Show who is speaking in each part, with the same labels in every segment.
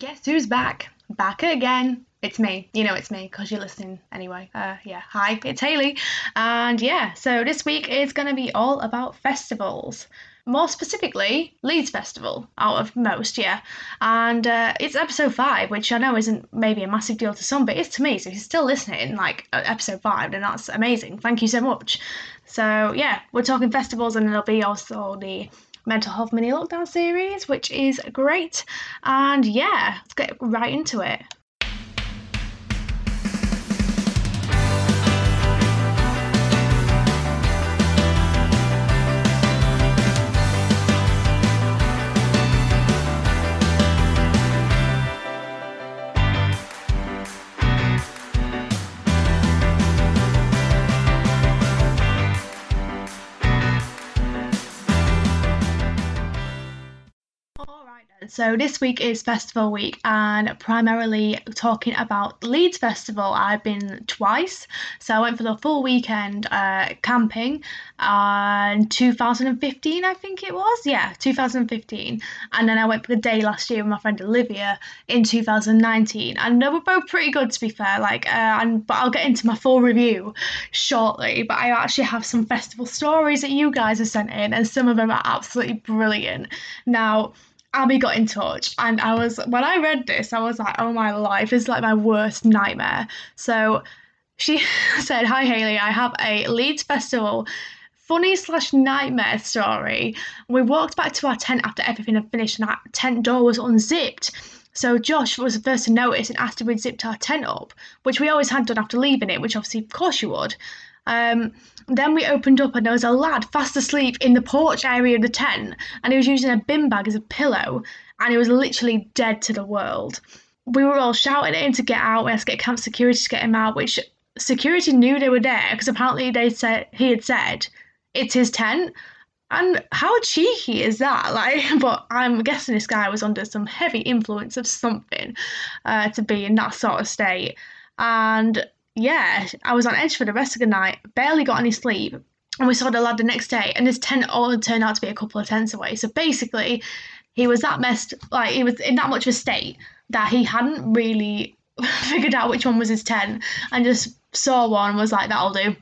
Speaker 1: Guess who's back? Back again. It's me. You know it's me because you're listening anyway. Uh, yeah. Hi, it's Hayley. And yeah, so this week is going to be all about festivals. More specifically, Leeds Festival out of most, yeah. And uh, it's episode five, which I know isn't maybe a massive deal to some, but it's to me. So if you're still listening, like uh, episode five, then that's amazing. Thank you so much. So yeah, we're talking festivals, and there'll be also the mental health mini lockdown series, which is great. And yeah, let's get right into it. So this week is festival week and primarily talking about Leeds Festival. I've been twice. So I went for the full weekend uh, camping uh, in 2015, I think it was. Yeah, 2015. And then I went for the day last year with my friend Olivia in 2019. And they were both pretty good to be fair. Like, uh, and but I'll get into my full review shortly. But I actually have some festival stories that you guys have sent in, and some of them are absolutely brilliant. Now Abby got in touch, and I was when I read this, I was like, "Oh my life is like my worst nightmare." So she said, "Hi Hayley, I have a Leeds Festival." Funny slash nightmare story. We walked back to our tent after everything had finished, and our tent door was unzipped. So Josh was the first to notice and asked if we'd zipped our tent up, which we always had done after leaving it, which obviously, of course, you would. Um, then we opened up and there was a lad fast asleep in the porch area of the tent and he was using a bin bag as a pillow and he was literally dead to the world. We were all shouting at him to get out. We had to get camp security to get him out, which security knew they were there because apparently they said he had said it's his tent. And how cheeky is that? Like, but I'm guessing this guy was under some heavy influence of something uh, to be in that sort of state. And yeah, I was on edge for the rest of the night, barely got any sleep. And we saw the lad the next day, and his tent all turned out to be a couple of tents away. So basically, he was that messed, like, he was in that much of a state that he hadn't really figured out which one was his tent and just saw one and was like, that'll do.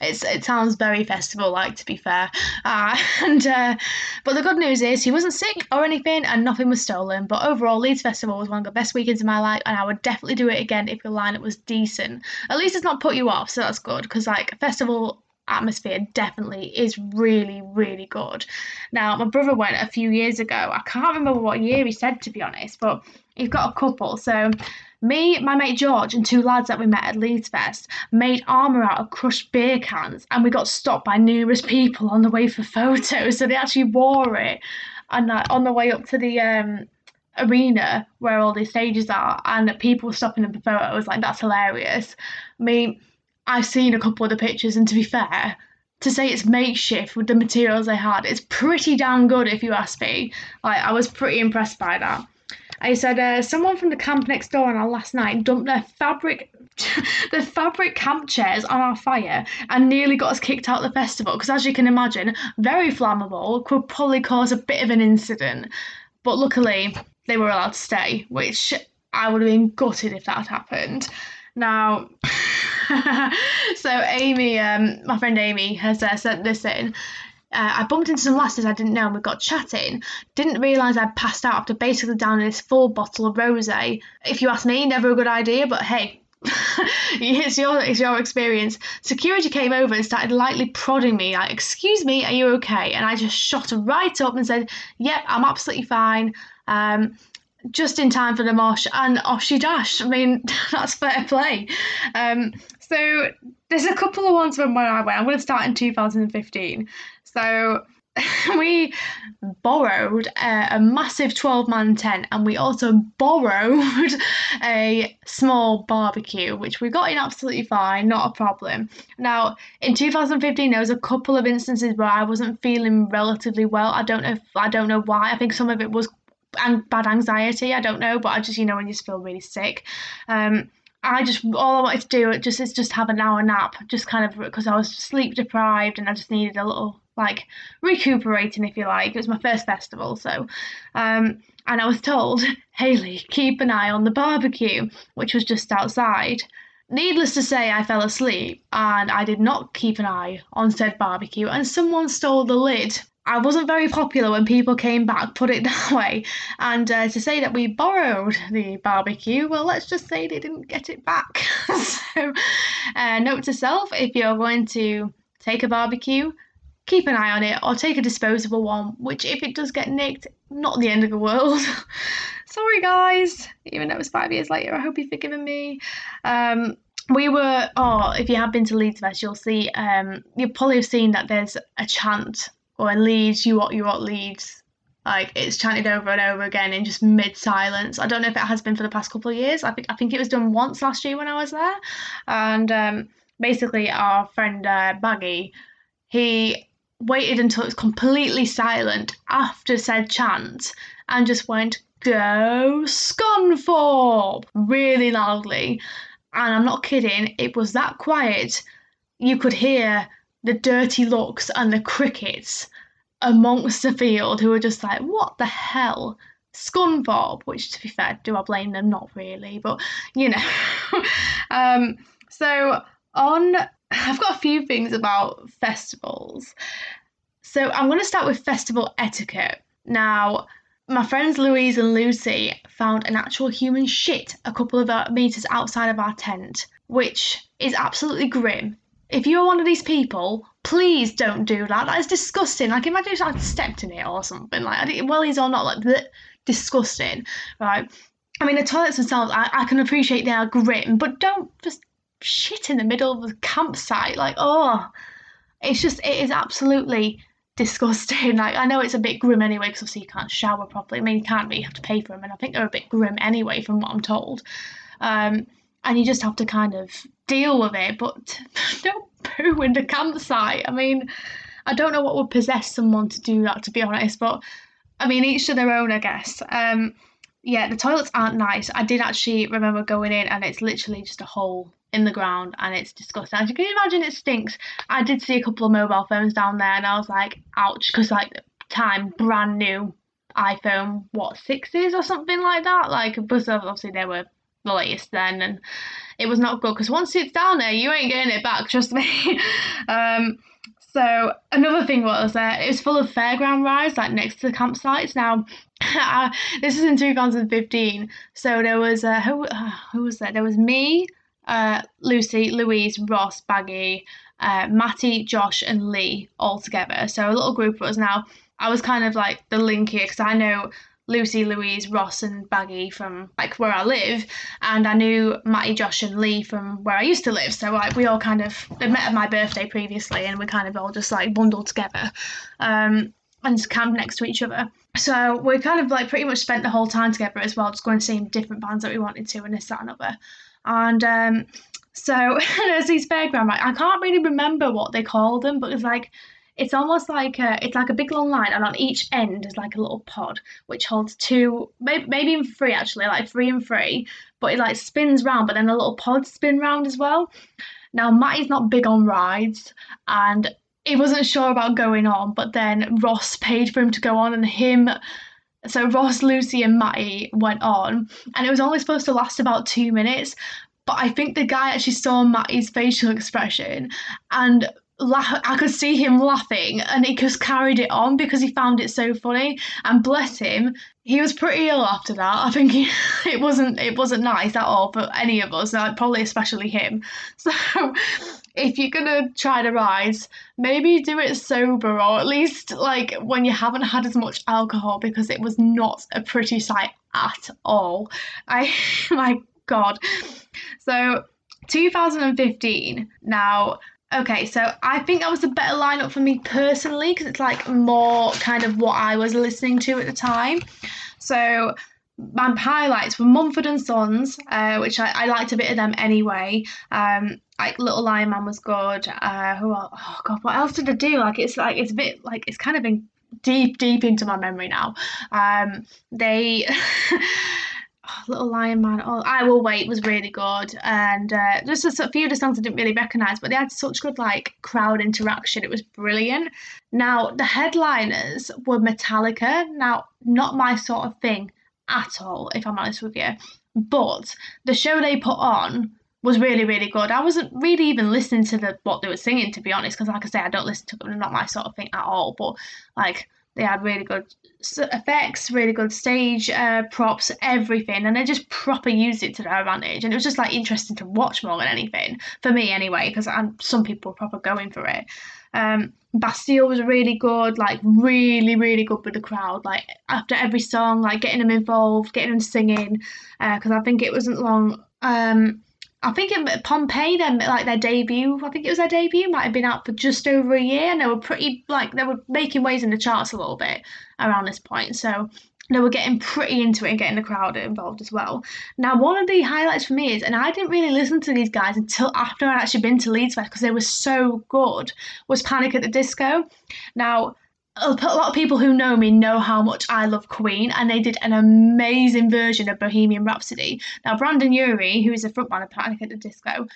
Speaker 1: It's it sounds very festival like to be fair, uh, and uh, but the good news is he wasn't sick or anything, and nothing was stolen. But overall, Leeds Festival was one of the best weekends of my life, and I would definitely do it again if the lineup was decent. At least it's not put you off, so that's good. Because like festival atmosphere definitely is really really good. Now my brother went a few years ago. I can't remember what year he said to be honest, but he's got a couple. So me, my mate George, and two lads that we met at Leeds Fest made armour out of crushed beer cans, and we got stopped by numerous people on the way for photos. So they actually wore it, and uh, on the way up to the um, arena where all these stages are, and people were stopping them for photos. Like that's hilarious. I mean, I've seen a couple of the pictures, and to be fair, to say it's makeshift with the materials they had, it's pretty damn good if you ask me. Like I was pretty impressed by that. I said, uh, someone from the camp next door on our last night dumped their fabric, their fabric camp chairs on our fire and nearly got us kicked out of the festival. Because as you can imagine, very flammable, could probably cause a bit of an incident. But luckily, they were allowed to stay, which I would have been gutted if that had happened. Now, so Amy, um, my friend Amy, has uh, sent this in uh, I bumped into some lasses I didn't know and we got chatting. Didn't realise I'd passed out after basically downing this full bottle of rosé. If you ask me, never a good idea, but hey, it's your it's your experience. Security came over and started lightly prodding me, like, "Excuse me, are you okay?" And I just shot right up and said, "Yep, I'm absolutely fine." Um, just in time for the mosh, and off she dashed. I mean, that's fair play. Um, so there's a couple of ones from when I went. I'm going to start in 2015. So we borrowed a, a massive 12 man tent and we also borrowed a small barbecue, which we got in absolutely fine, not a problem. Now, in 2015, there was a couple of instances where I wasn't feeling relatively well. I don't know if I don't know why. I think some of it was and bad anxiety. I don't know, but I just you know when you just feel really sick. Um, I just all I wanted to do it just is just have an hour nap, just kind of because I was sleep deprived and I just needed a little like recuperating, if you like. It was my first festival, so um, and I was told, Hayley, keep an eye on the barbecue, which was just outside. Needless to say, I fell asleep and I did not keep an eye on said barbecue, and someone stole the lid. I wasn't very popular when people came back, put it that way. And uh, to say that we borrowed the barbecue, well, let's just say they didn't get it back. so, uh, note to self if you're going to take a barbecue, keep an eye on it or take a disposable one, which, if it does get nicked, not the end of the world. Sorry, guys. Even though it was five years later, I hope you've forgiven me. Um, we were, oh, if you have been to Leeds Fest, you'll see, um, you'll probably have seen that there's a chant or in Leeds, you what you what Leeds. Like it's chanted over and over again in just mid silence. I don't know if it has been for the past couple of years. I think I think it was done once last year when I was there, and um, basically our friend uh, Baggy, he waited until it was completely silent after said chant and just went go Scunthorpe really loudly. And I'm not kidding, it was that quiet you could hear the dirty looks and the crickets amongst the field who were just like, what the hell? Scunthorpe, which to be fair, do I blame them? Not really, but you know. um, so on, I've got a few things about festivals. So I'm going to start with festival etiquette. Now, my friends Louise and Lucy found an actual human shit a couple of uh, meters outside of our tent, which is absolutely grim if you're one of these people, please don't do that. That is disgusting. Like imagine if I'd stepped in it or something. Like I didn't, wellies or not, like bleh, disgusting, right? I mean the toilets themselves, I, I can appreciate they are grim, but don't just shit in the middle of the campsite. Like oh, it's just it is absolutely disgusting. Like I know it's a bit grim anyway because obviously you can't shower properly. I mean you can't, you have to pay for them, and I think they're a bit grim anyway from what I'm told. Um, and you just have to kind of deal with it. But don't poo in the campsite. I mean, I don't know what would possess someone to do that, to be honest. But I mean, each to their own, I guess. Um, yeah, the toilets aren't nice. I did actually remember going in, and it's literally just a hole in the ground, and it's disgusting. As you can imagine, it stinks. I did see a couple of mobile phones down there, and I was like, ouch, because like time brand new iPhone, what sixes or something like that. Like, but obviously they were the latest then, and it was not good because once it's down there, you ain't getting it back. Trust me. um, so another thing was that it was full of fairground rides like next to the campsites. Now, this is in 2015, so there was uh, who uh, who was there? There was me, uh, Lucy, Louise, Ross, Baggy, uh, Matty, Josh, and Lee all together. So a little group of us. Now I was kind of like the link here because I know Lucy, Louise, Ross, and Baggy from like where I live, and I knew Matty, Josh, and Lee from where I used to live. So like we all kind of they met at my birthday previously, and we kind of all just like bundled together, um, and camped next to each other. So we kind of like pretty much spent the whole time together as well, just going to see different bands that we wanted to, and this, that, and other. And um, so there's these fairground, like I can't really remember what they call them, but it's like it's almost like a, it's like a big long line, and on each end is like a little pod which holds two, maybe, maybe three actually, like three and three. But it like spins round, but then the little pods spin round as well. Now Matty's not big on rides, and he wasn't sure about going on, but then Ross paid for him to go on, and him. So Ross, Lucy, and Matty went on, and it was only supposed to last about two minutes. But I think the guy actually saw Matty's facial expression and laugh, I could see him laughing and he just carried it on because he found it so funny. And bless him, he was pretty ill after that. I think he, it wasn't it wasn't nice at all for any of us, like, probably especially him. So if you're gonna try to rise, maybe do it sober or at least like when you haven't had as much alcohol because it was not a pretty sight at all. I my god. So 2015 now Okay, so I think that was a better lineup for me personally because it's like more kind of what I was listening to at the time. So my highlights were Mumford and Sons, uh, which I, I liked a bit of them anyway. Um, like Little Lion Man was good. Uh, who else? Oh god, what else did I do? Like it's like it's a bit like it's kind of in deep deep into my memory now. Um, they. oh, Little Lion Man. Oh, I Will Wait was really good, and uh, just a, few of the songs I didn't really recognise, but they had such good like crowd interaction. It was brilliant. Now the headliners were Metallica. Now not my sort of thing at all, if I'm honest with you. But the show they put on was really really good. I wasn't really even listening to the what they were singing to be honest, because like I say, I don't listen to them. Not my sort of thing at all. But like they had really good effects, really good stage uh, props, everything, and they just proper used it to their advantage. And it was just like interesting to watch more than anything for me anyway, because some people were proper going for it. Um, Bastille was really good, like really, really good with the crowd. Like after every song, like getting them involved, getting them singing, because uh, I think it wasn't long. Um, I think it, Pompeii, them like their debut. I think it was their debut. Might have been out for just over a year, and they were pretty like they were making waves in the charts a little bit around this point. So they were getting pretty into it and getting the crowd involved as well. Now, one of the highlights for me is, and I didn't really listen to these guys until after I'd actually been to Leeds Fest because they were so good, was Panic at the Disco. Now, a lot of people who know me know how much I love Queen, and they did an amazing version of Bohemian Rhapsody. Now, Brendon Urie, who is the frontman of Panic at the Disco,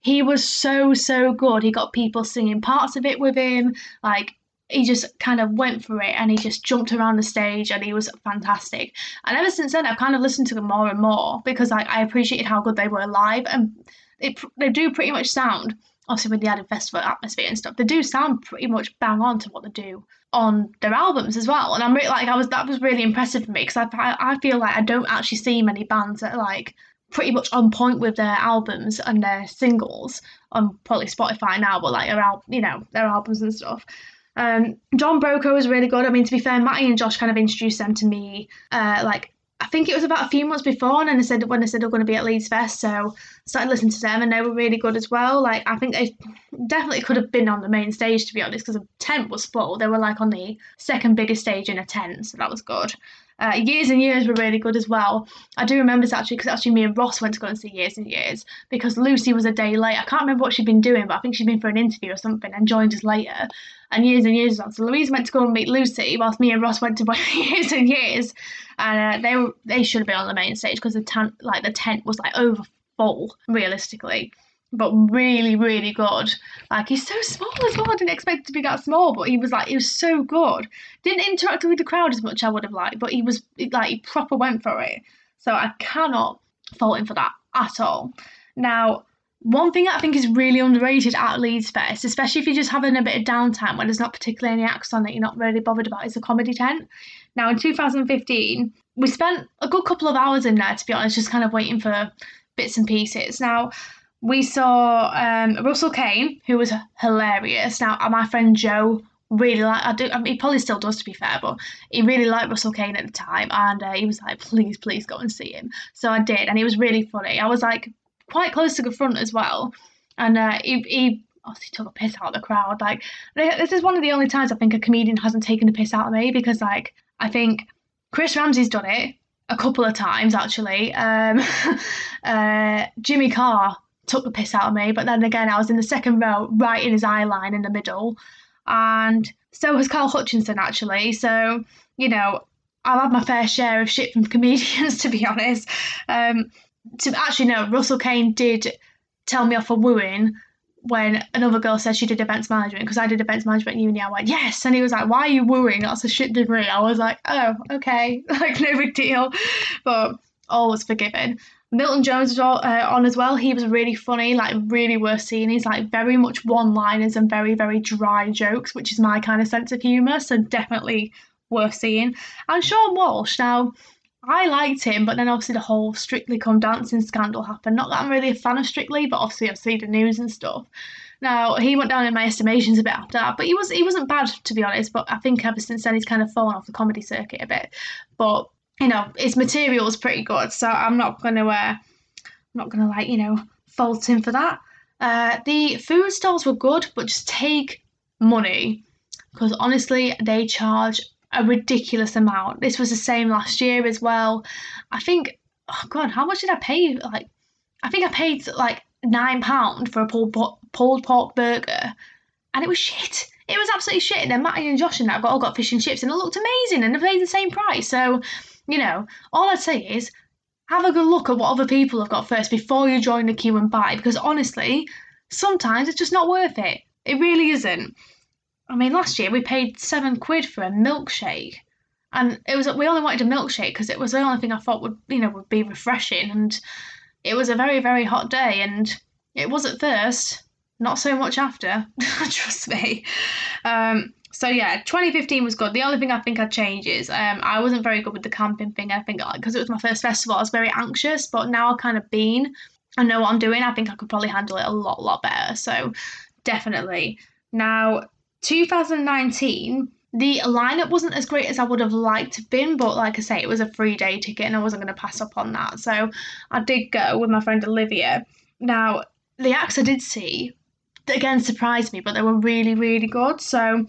Speaker 1: he was so, so good. He got people singing parts of it with him. Like, he just kind of went for it and he just jumped around the stage and he was fantastic. And ever since then, I've kind of listened to them more and more because like, I appreciated how good they were live and it, they do pretty much sound obviously with the added festival atmosphere and stuff, they do sound pretty much bang on to what they do on their albums as well. And I'm really like I was that was really impressive for me because I I feel like I don't actually see many bands that are like pretty much on point with their albums and their singles on probably Spotify now, but like their you know their albums and stuff. Um, Don Broco was really good. I mean, to be fair, Matty and Josh kind of introduced them to me uh, like I think it was about a few months before, and they said when they said they were going to be at Leeds Fest, so started listening to them, and they were really good as well. Like I think they definitely could have been on the main stage to be honest, because the tent was full. They were like on the second biggest stage in a tent, so that was good. Uh, years and years were really good as well. I do remember this actually because actually me and Ross went to go and see Years and Years because Lucy was a day late. I can't remember what she'd been doing, but I think she'd been for an interview or something and joined us later. And Years and Years on. So Louise went to go and meet Lucy whilst me and Ross went to Years and Years. And uh, they were they should have been on the main stage because the tent like the tent was like over full realistically but really, really good. Like he's so small as well. I didn't expect it to be that small, but he was like he was so good. Didn't interact with the crowd as much I would have liked, but he was like he proper went for it. So I cannot fault him for that at all. Now, one thing I think is really underrated at Leeds Fest, especially if you're just having a bit of downtime when there's not particularly any acts on that you're not really bothered about, is the comedy tent. Now, in 2015, we spent a good couple of hours in there, to be honest, just kind of waiting for bits and pieces. Now, we saw um, Russell Kane, who was hilarious. Now, my friend Joe really like I do I mean, he probably still does to be fair but he really liked Russell Kane at the time and uh, he was like please please go and see him. So I did and he was really funny. I was like quite close to the front as well and uh, he, he obviously took a piss out of the crowd like this is one of the only times I think a comedian hasn't taken a piss out of me because like I think Chris Ramsey's done it a couple of times actually. Um, uh, Jimmy Carr took the piss out of me. But then again, I was in the second row, right in his eye line in the middle. And so has Carl Hutchinson, actually. So, you know, I've had my fair share of shit from comedians, to be honest. Um, to actually, no, Russell Kane did tell me off for wooing when another girl said she did events management because I did events management at uni. I went, yes. And he was like, why are you wooing? That's a shit degree. I was like, oh, okay. like, no big deal. But all was forgiven. Milton Jones was all, uh, on as well. He was really funny, like really worth seeing. He's like very much one-liners and very very dry jokes, which is my kind of sense of humour. So definitely worth seeing. And Seann Walsh. Now, I liked him, but then obviously the whole Strictly Come Dancing scandal happened. Not that I'm really a fan of Strictly, but obviously I've seen the news and stuff. Now he went down in my estimations a bit after that, but he was he wasn't bad to be honest. But I think ever since then he's kind of fallen off the comedy circuit a bit. But you know, his material is pretty good, so I'm not gonna uh, I'm not gonna like you know fault him for that. Uh, the food stalls were good, but just take money because honestly, they charge a ridiculous amount. This was the same last year as well. I think, oh god, how much did I pay? Like, I think I paid like nine pound for a pulled, pork burger, and it was shit. It was absolutely shit. And then Matty and Josh and that got all got fish and chips, and it looked amazing, and they paid the same price. So you know, all I'd say is have a good look at what other people have got first before you join the queue and buy because honestly, sometimes it's just not worth it. It really isn't. I mean, last year we paid seven quid for a milkshake, and it was we only wanted a milkshake because it was the only thing I thought would you know would be refreshing, and it was a very very hot day, and it was at first, not so much after. Trust me. Um, so yeah, 2015 was good. The only thing I think I'd change is um, I wasn't very good with the camping thing. I think because it was my first festival, I was very anxious. But now I've kind of been, I know what I'm doing. I think I could probably handle it a lot, lot better. So definitely. Now 2019, the lineup wasn't as great as I would have liked to have been, but like I say, it was a free day ticket and I wasn't going to pass up on that. So I did go with my friend Olivia. Now, the acts I did see, again, surprised me, but they were really, really good. So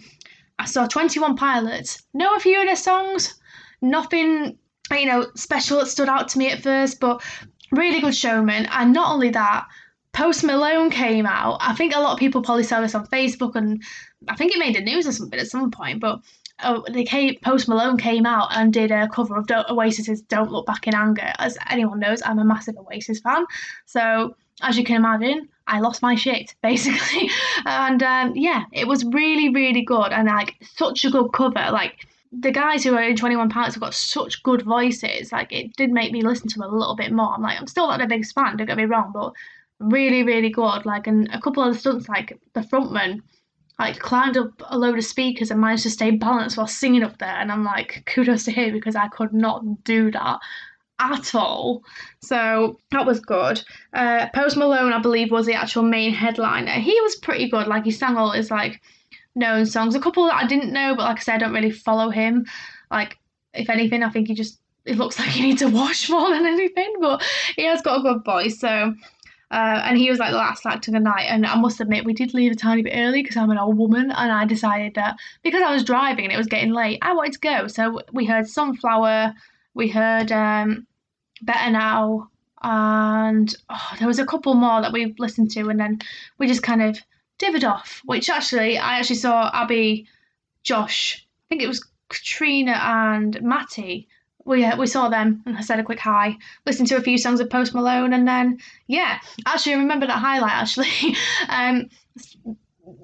Speaker 1: I saw 21 Pilots, know a few of their songs, nothing, you know, special that stood out to me at first, but really good showman. And not only that, Post Malone came out. I think a lot of people probably saw this on Facebook, and I think it made the news or something at some point. But oh, they came, Post Malone came out and did a cover of Oasis's "Don't Look Back in Anger." As anyone knows, I'm a massive Oasis fan, so as you can imagine, I lost my shit basically. and um, yeah, it was really, really good, and like such a good cover. Like the guys who are in 21 Pilots have got such good voices. Like it did make me listen to them a little bit more. I'm like, I'm still not their biggest fan. Don't get me wrong, but really, really good. Like, and a couple of the stunts, like the frontman, like climbed up a load of speakers and managed to stay balanced while singing up there. And I'm like, kudos to him because I could not do that at all. So that was good. Uh, Post Malone, I believe, was the actual main headliner. He was pretty good. Like he sang all his like known songs. A couple that I didn't know, but like I said, I don't really follow him. Like if anything, I think he just it looks like he needs a wash more than anything. But he has got a good voice. So uh, and he was like the last act of the night. And I must admit, we did leave a tiny bit early because I'm an old woman, and I decided that because I was driving and it was getting late, I wanted to go. So we heard Sunflower, we heard um, Better Now, and oh, there was a couple more that we listened to, and then we just kind of divvied off. Which actually, I actually saw Abby, Josh, I think it was Katrina and Matty we uh, we saw them and I said a quick hi, listened to a few songs of Post Malone, and then yeah, actually I remember that highlight actually. um,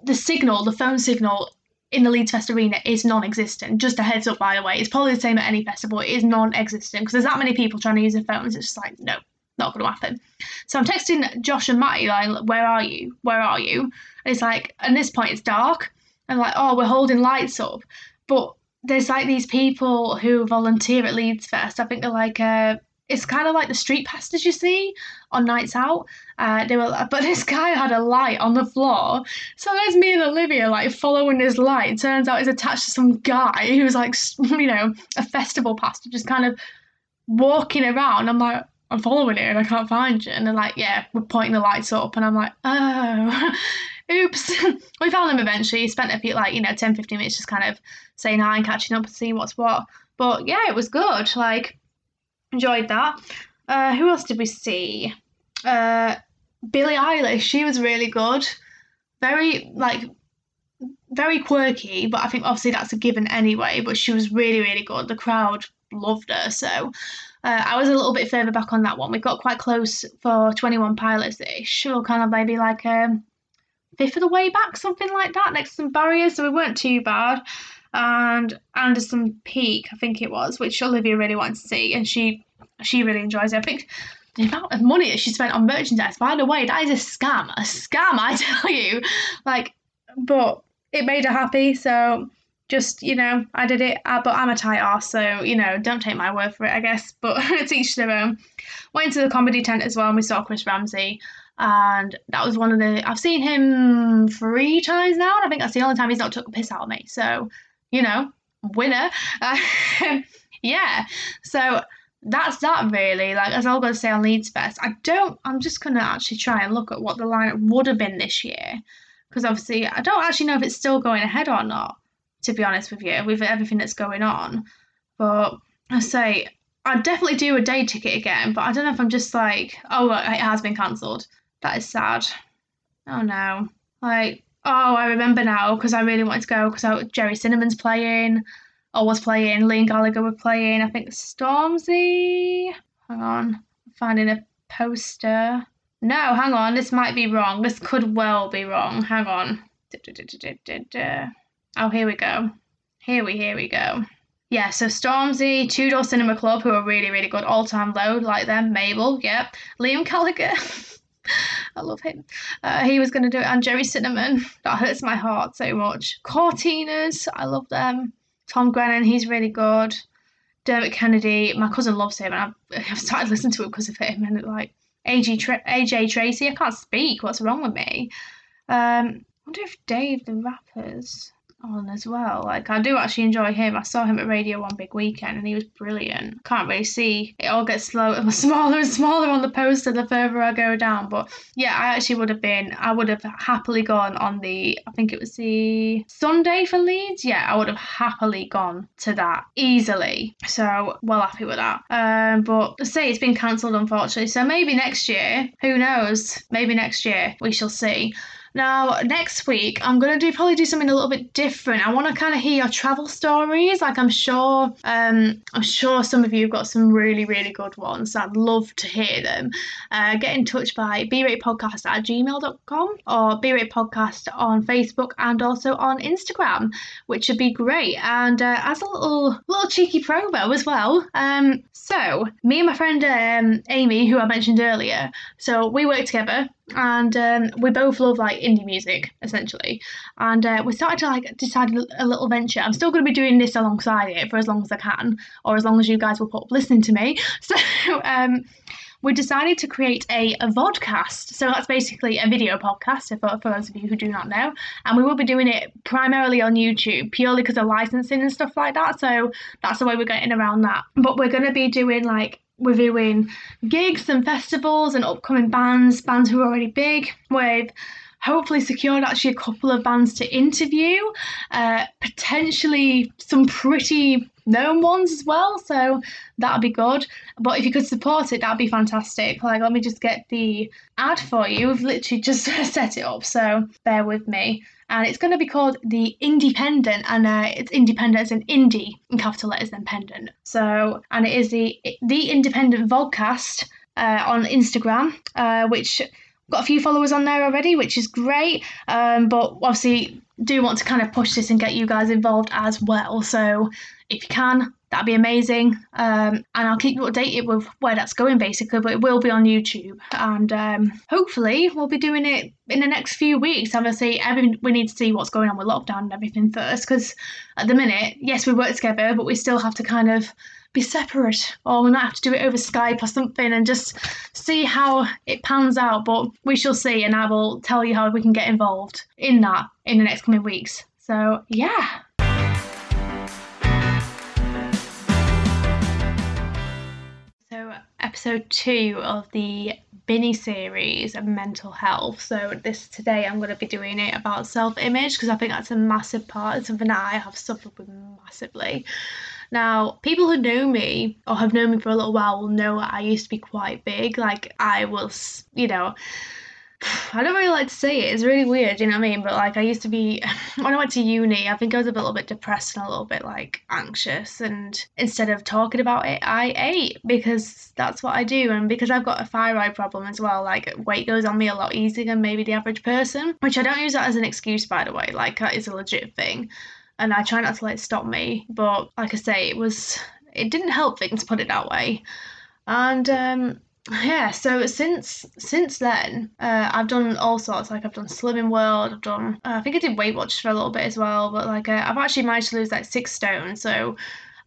Speaker 1: the signal, the phone signal in the Leeds Fest Arena is non-existent. Just a heads up, by the way, it's probably the same at any festival. It is non-existent because there's that many people trying to use their phones. It's just like no, not going to happen. So I'm texting Josh and Matty like, "Where are you? Where are you?" And it's like, at this point, it's dark. I'm like, "Oh, we're holding lights up," but there's like these people who volunteer at Leeds Fest. I think they're like uh, it's kind of like the street pastors you see on nights out. Uh, they were, but this guy had a light on the floor, so there's me and Olivia like following his light. Turns out he's attached to some guy who's like, you know, a festival pastor, just kind of walking around. I'm like, I'm following it and I can't find you. And they're like, yeah, we're pointing the lights up, and I'm like, oh, oops. we found them eventually. Spent a few like you know 10, 15 minutes just kind of saying hi and catching up and seeing what's what. But yeah, it was good. Like, enjoyed that. Uh, who else did we see? Uh, Billie Eilish. She was really good. Very like very quirky, but I think obviously that's a given anyway. But she was really really good. The crowd loved her. So uh, I was a little bit further back on that one. We got quite close for 21 Pilots ish, or kind of maybe like a um, fifth of the way back, something like that, next to some barriers. So we weren't too bad and Anderson .Paak, I think it was, which Olivia really wanted to see, and she she really enjoys it. I think the amount of money that she spent on merchandise, by the way, that is a scam, a scam, I tell you. Like, but it made her happy, so just you know, I did it. Uh, but I'm a tight ass, so you know, don't take my word for it, I guess. But it's each their own. Went into the comedy tent as well, and we saw Chris Ramsey and that was one of the I've seen him three times now, and I think that's the only time he's not took a piss out of me. So you know, winner. Uh, yeah. So that's that really. Like as I'll go say on Leeds Fest, I don't. I'm just gonna actually try and look at what the lineup would have been this year, because obviously I don't actually know if it's still going ahead or not. To be honest with you, with everything that's going on, but I say I'd definitely do a day ticket again. But I don't know if I'm just like, oh, it has been cancelled. That is sad. Oh no. Like Oh, I remember now because I really wanted to go because Gerry Cinnamon's playing, or was playing. Liam Gallagher were playing. I think Stormzy. Hang on. finding a poster. No, hang on, this might be wrong. This could well be wrong. Hang on. Oh, here we go. Here we here we go. Yeah, so Stormzy, Two Door Cinema Club, who are really, really good, all time low, like them, Mabel, yep. Liam Gallagher. I love him. Uh, he was going to do it, and Gerry Cinnamon. That hurts my heart so much. Courteeners, I love them. Tom Grennan, he's really good. Dermot Kennedy, my cousin loves him, and I've, I've started listening to him because of him. And like AJ, Tra- AJ Tracey, I can't speak. What's wrong with me? Um, I wonder if Dave the Rappers on as well. Like I do actually enjoy him. I saw him at Radio One Big Weekend and he was brilliant. Can't really see. It all gets slow smaller and smaller on the poster the further I go down. But yeah, I actually would have been I would have happily gone on the I think it was the Sunday for Leeds. Yeah, I would have happily gone to that easily. So well happy with that. Um but say it's been cancelled unfortunately. So maybe next year, who knows? Maybe next year we shall see. Now, next week, I'm going to do probably do something a little bit different. I want to kind of hear your travel stories. Like, I'm sure, um, I'm sure some of you have got some really, really good ones. I'd love to hear them. Uh, get in touch by bratepodcast at gmail.com or brate podcast on Facebook and also on Instagram, which would be great. And uh, as a little, little cheeky promo as well. Um, so, me and my friend um, Amy, who I mentioned earlier, so we work together and um, we both love like indie music essentially and uh, we started to like decide a little venture i'm still going to be doing this alongside it for as long as i can or as long as you guys will put up listening to me so um, we decided to create a, a vodcast. So that's basically a video podcast for, for those of you who do not know. And we will be doing it primarily on YouTube, purely because of licensing and stuff like that. So that's the way we're getting around that. But we're going to be doing like reviewing gigs and festivals and upcoming bands, bands who are already big. We've hopefully secured actually a couple of bands to interview, uh, potentially some pretty known ones as well. So that'd be good. But if you could support it, that'd be fantastic. Like, let me just get the ad for you. We've literally just set it up, so bear with me and it's going to be called the Independent, and uh, it's independent as an indie in capital letters, then pendant. So, and it is the the Independent Vodcast uh, on Instagram, uh, which got a few followers on there already, which is great. Um, but obviously, do want to kind of push this and get you guys involved as well. So, if you can, that'd be amazing. Um, and I'll keep you updated with where that's going basically, but it will be on YouTube. And um, hopefully, we'll be doing it in the next few weeks. Obviously, every, we need to see what's going on with lockdown and everything first, because at the minute, yes, we work together, but we still have to kind of be separate or we might have to do it over Skype or something and just see how it pans out. But we shall see, and I will tell you how we can get involved in that in the next coming weeks. So, yeah, So, episode two of the Binny series of mental health. So this today I'm going to be doing it about self-image because I think that's a massive part. It's something that I have suffered with massively. Now, people who know me or have known me for a little while will know I used to be quite big. Like I was, you know, I don't really like to say it. It's really weird, you know what I mean? But like, I used to be when I went to uni. I think I was a little bit depressed and a little bit like anxious. And instead of talking about it, I ate because that's what I do. And because I've got a thyroid problem as well, like weight goes on me a lot easier than maybe the average person. Which I don't use that as an excuse, by the way. Like that is a legit thing, and I try not to let it stop me. But like I say, it was it didn't help things. Put it that way. And um, yeah so since since then uh, i've done all sorts like i've done slimming world i've done uh, i think i did weight watch for a little bit as well but like uh, i've actually managed to lose like six stone so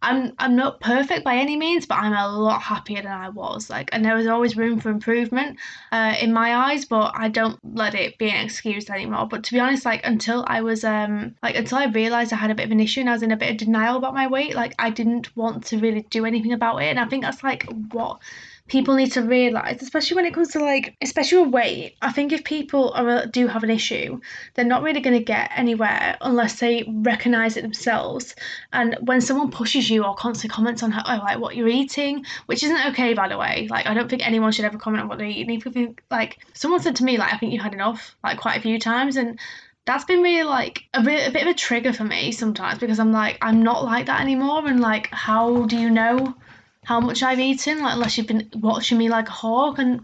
Speaker 1: I'm I'm not perfect by any means, but I'm a lot happier than I was. Like, and there was always room for improvement uh, in my eyes, but I don't let it be an excuse anymore. But to be honest, like until I was um like until I realized I had a bit of an issue and I was in a bit of denial about my weight, like I didn't want to really do anything about it. And I think that's like what people need to realize, especially when it comes to like, especially with weight. I think if people are do have an issue, they're not really going to get anywhere unless they recognize it themselves. And when someone pushes you or constantly comments on how, oh, like what you're eating, which isn't okay by the way. Like I don't think anyone should ever comment on what they're eating. If you think, like, someone said to me like, I think you had enough, like quite a few times, and that's been really like a, bit, a bit of a trigger for me sometimes because I'm like I'm not like that anymore and like how do you know how much I've eaten, like unless you've been watching me like a hawk and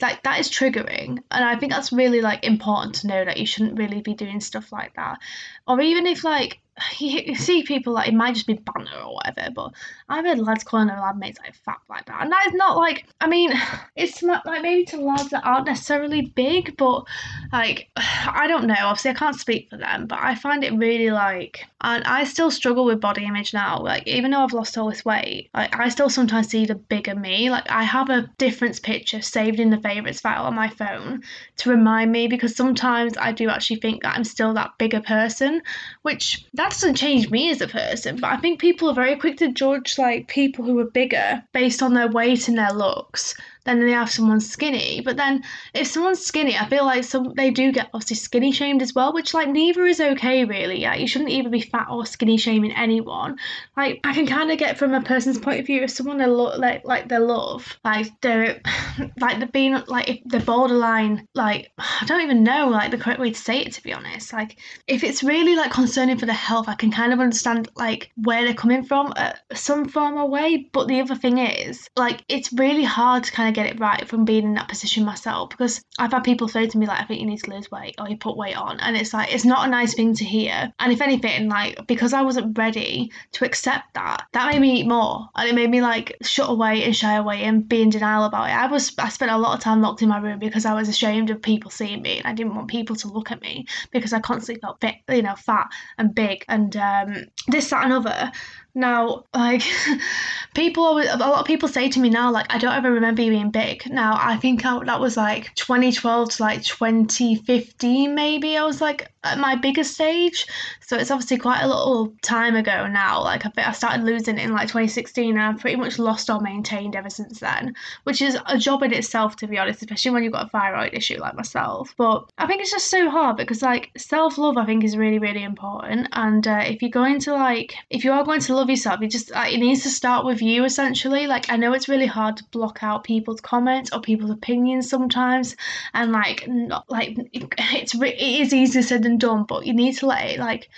Speaker 1: like that is triggering. And i think that's really like important to know that you shouldn't really be doing stuff like that. Or even if like you see people like it might just be banter or whatever, but I've heard lads calling their lab mates like fat like that, and that is not like I mean, it's not like maybe to lads that aren't necessarily big, but like I don't know. Obviously, I can't speak for them, but I find it really like, and I still struggle with body image now. Like even though I've lost all this weight, like I still sometimes see the bigger me. Like I have a difference picture saved in the favorites file on my phone to remind me because sometimes I do actually think that I'm still that bigger person, which that doesn't change me as a person, but I think people are very quick to judge like people who are bigger based on their weight and their looks then they have someone skinny. But then if someone's skinny, I feel like some they do get obviously skinny shamed as well, which like neither is okay really. Yeah, you shouldn't either be fat or skinny shaming anyone. Like I can kind of get from a person's point of view if someone they look like like they love like they're like they're being like they're borderline like I don't even know like the correct way to say it to be honest. Like if it's really like concerning for the health, I can kind of understand like where they're coming from at some form or way. But the other thing is like it's really hard to kind of get it right from being in that position myself because I've had people say to me like I think you need to lose weight or you put weight on and it's like it's not a nice thing to hear. And if anything like because I wasn't ready to accept that that made me eat more and it made me like shut away and shy away and be in denial about it. I was I spent a lot of time locked in my room because I was ashamed of people seeing me and I didn't want people to look at me because I constantly felt bit you know fat and big and um, this that and other now, like people always, a lot of people say to me now, like I don't ever remember you being big. Now I think I, that was like 2012 to like 2015, maybe. I was like at my biggest stage, so it's obviously quite a little time ago now. Like I, I started losing in like 2016, and I've pretty much lost or maintained ever since then, which is a job in itself, to be honest, especially when you've got a thyroid issue like myself. But I think it's just so hard because like self love, I think is really really important, and uh, if you're going to like if you are going to love yourself. You just uh, it needs to start with you essentially. Like I know it's really hard to block out people's comments or people's opinions sometimes, and like not like it's it is easier said than done. But you need to let it like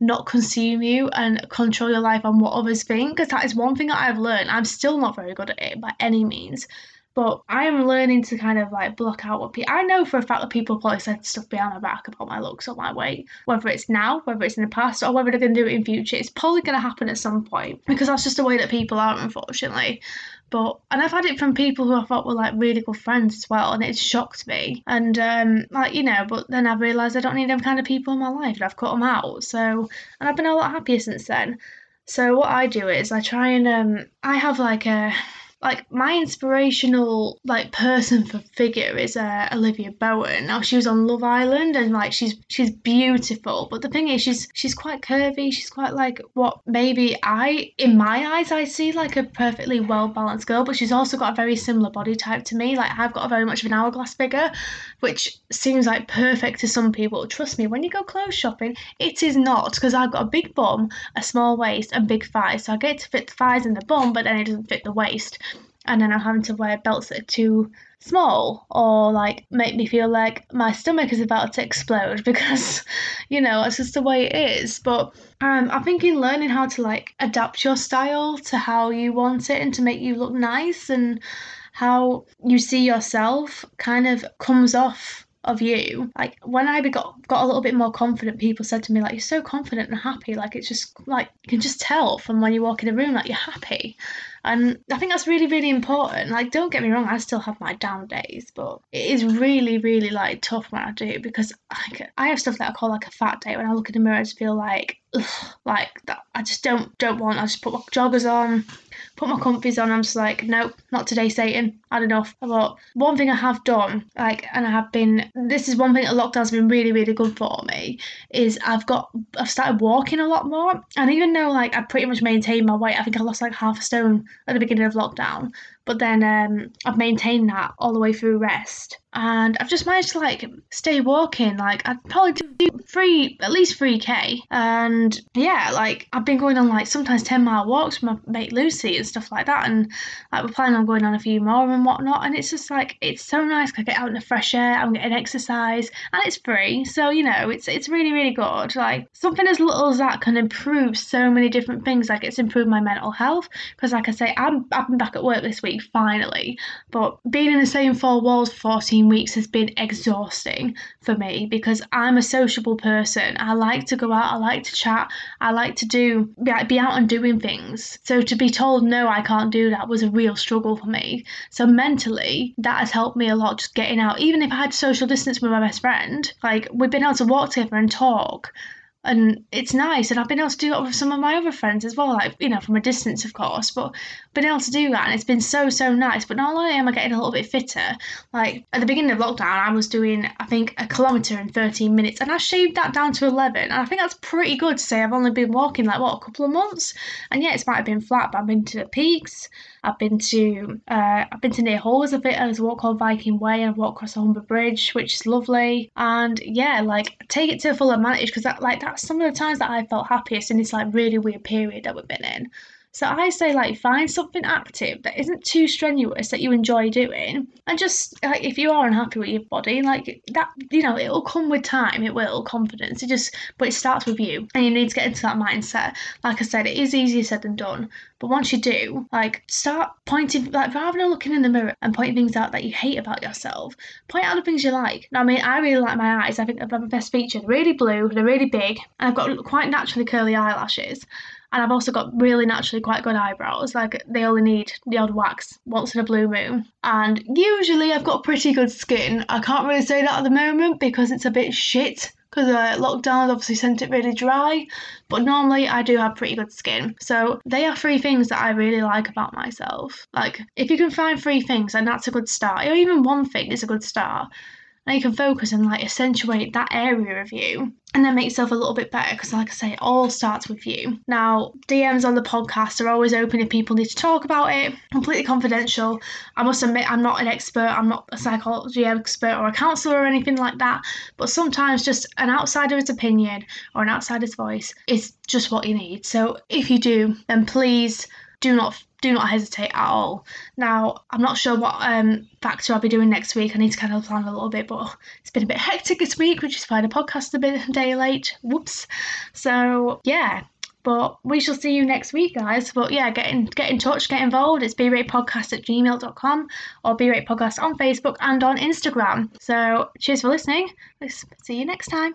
Speaker 1: not consume you and control your life on what others think because that is one thing that I've learned. I'm still not very good at it by any means, but I am learning to kind of like block out what people. I know for a fact that people probably said stuff behind my back about my looks or my weight, whether it's now, whether it's in the past, or whether they're going to do it in future. It's probably going to happen at some point because that's just the way that people are, unfortunately. But and I've had it from people who I thought were like really good friends as well, and it's shocked me. And um, like you know, but then I've realised I don't need them kind of people in my life, and I've cut them out. So and I've been a lot happier since then. So what I do is I try and um, I have like a like my inspirational like person for figure is uh, Olivia Bowen. Now she was on Love Island and like she's she's beautiful, but the thing is she's she's quite curvy. She's quite like what maybe I in my eyes I see like a perfectly well balanced girl, but she's also got a very similar body type to me. Like I've got a very much of an hourglass figure, which seems like perfect to some people. Trust me, when you go clothes shopping, it is not because I've got a big bum, a small waist, and big thighs. So I get to fit the thighs and the bum, but then it doesn't fit the waist and then I'm having to wear belts that are too small or like make me feel like my stomach is about to explode because you know it's just the way it is. But um, i think in learning how to like adapt your style to how you want it and to make you look nice and how you see yourself kind of comes off of you. Like when I got got a little bit more confident, people said to me like, "You're so confident and happy. Like it's just like you can just tell from when you walk in a room like you're happy." And I think that's really, really important. Like, don't get me wrong, I still have my down days, but it is really, really like tough when I do because like, I have stuff that I call like a fat day. When I look in the mirror, I just feel like, ugh, like that. I just don't don't want. I just put joggers on, put my comfies on. I'm just like, nope, not today, Satan. I had enough. But one thing I have done, like, and I have been, this is one thing that lockdown's been really, really good for me, is I've got, I've started walking a lot more. And even though, like, I pretty much maintained my weight, I think I lost like half a stone at the beginning of lockdown. But then um, I've maintained that all the way through rest and I've just managed to like stay walking. Like I'd probably do three, at least three k, and yeah, like I've been going on like sometimes ten mile walks with my mate Lucy and stuff like that, and like we're planning on going on a few more and whatnot. And it's just like it's so nice. Because I get out in the fresh air, I'm getting exercise, and it's free, so you know it's it's really really good. Like something as little as that can improve so many different things. Like it's improved my mental health because, like I say, I'm I've been back at work this week finally, but being in the same four walls for 14 weeks has been exhausting for me because I'm a sociable person. I like to go out, I like to chat, I like to do be out and doing things. So to be told no, I can't do that was a real struggle for me. So mentally, that has helped me a lot just getting out. Even if I had social distance with my best friend, like we've been able to walk together and talk and it's nice and i've been able to do that with some of my other friends as well like you know from a distance of course but been able to do that and it's been so so nice. But not only am i getting a little bit fitter like at the beginning of lockdown i was doing i think a kilometre in 13 minutes and i shaved that down to 11 and i think that's pretty good to say i've only been walking like what a couple of months? And yeah it's might have been flat but i've been to the peaks I've been to uh, I've been to near Hull a bit. There's a walk called Viking Way and I've walked across the Humber Bridge, which is lovely. And yeah, like take it to full advantage because that like that's some of the times that I felt happiest in this like really weird period that we've been in. So I say like find something active that isn't too strenuous that you enjoy doing, and just like if you are unhappy with your body, like that, you know, it'll come with time. It will confidence. It just, but it starts with you, and you need to get into that mindset. Like I said, it is easier said than done. But once you do, like start pointing, like rather than looking in the mirror and pointing things out that you hate about yourself, point out the things you like. Now, I mean, I really like my eyes. I think they're my best feature. They're really blue. They're really big, and I've got quite naturally curly eyelashes. And I've also got really naturally quite good eyebrows. Like they only need the odd wax once in a blue moon. And usually I've got pretty good skin. I can't really say that at the moment because it's a bit shit because uh, lockdown obviously sent it really dry. But normally I do have pretty good skin. So they are three things that I really like about myself. Like if you can find three things, and that's a good start. Or even one thing is a good start. You can focus and like accentuate that area of you and then make yourself a little bit better because like I say, it all starts with you. Now, DMs on the podcast are always open if people need to talk about it, completely confidential. I must admit I'm not an expert, I'm not a psychology expert or a counselor or anything like that, but sometimes just an outsider's opinion or an outsider's voice is just what you need. So if you do, then please do not do not hesitate at all. Now, I'm not sure what um, factor I'll be doing next week. I need to kind of plan a little bit, but it's been a bit hectic this week, which is why the podcast a bit day late. Whoops. So yeah. But we shall see you next week, guys. But yeah, get in get in touch, get involved. It's Podcast at gmail.com or Podcast on Facebook and on Instagram. So cheers for listening. Let's see you next time.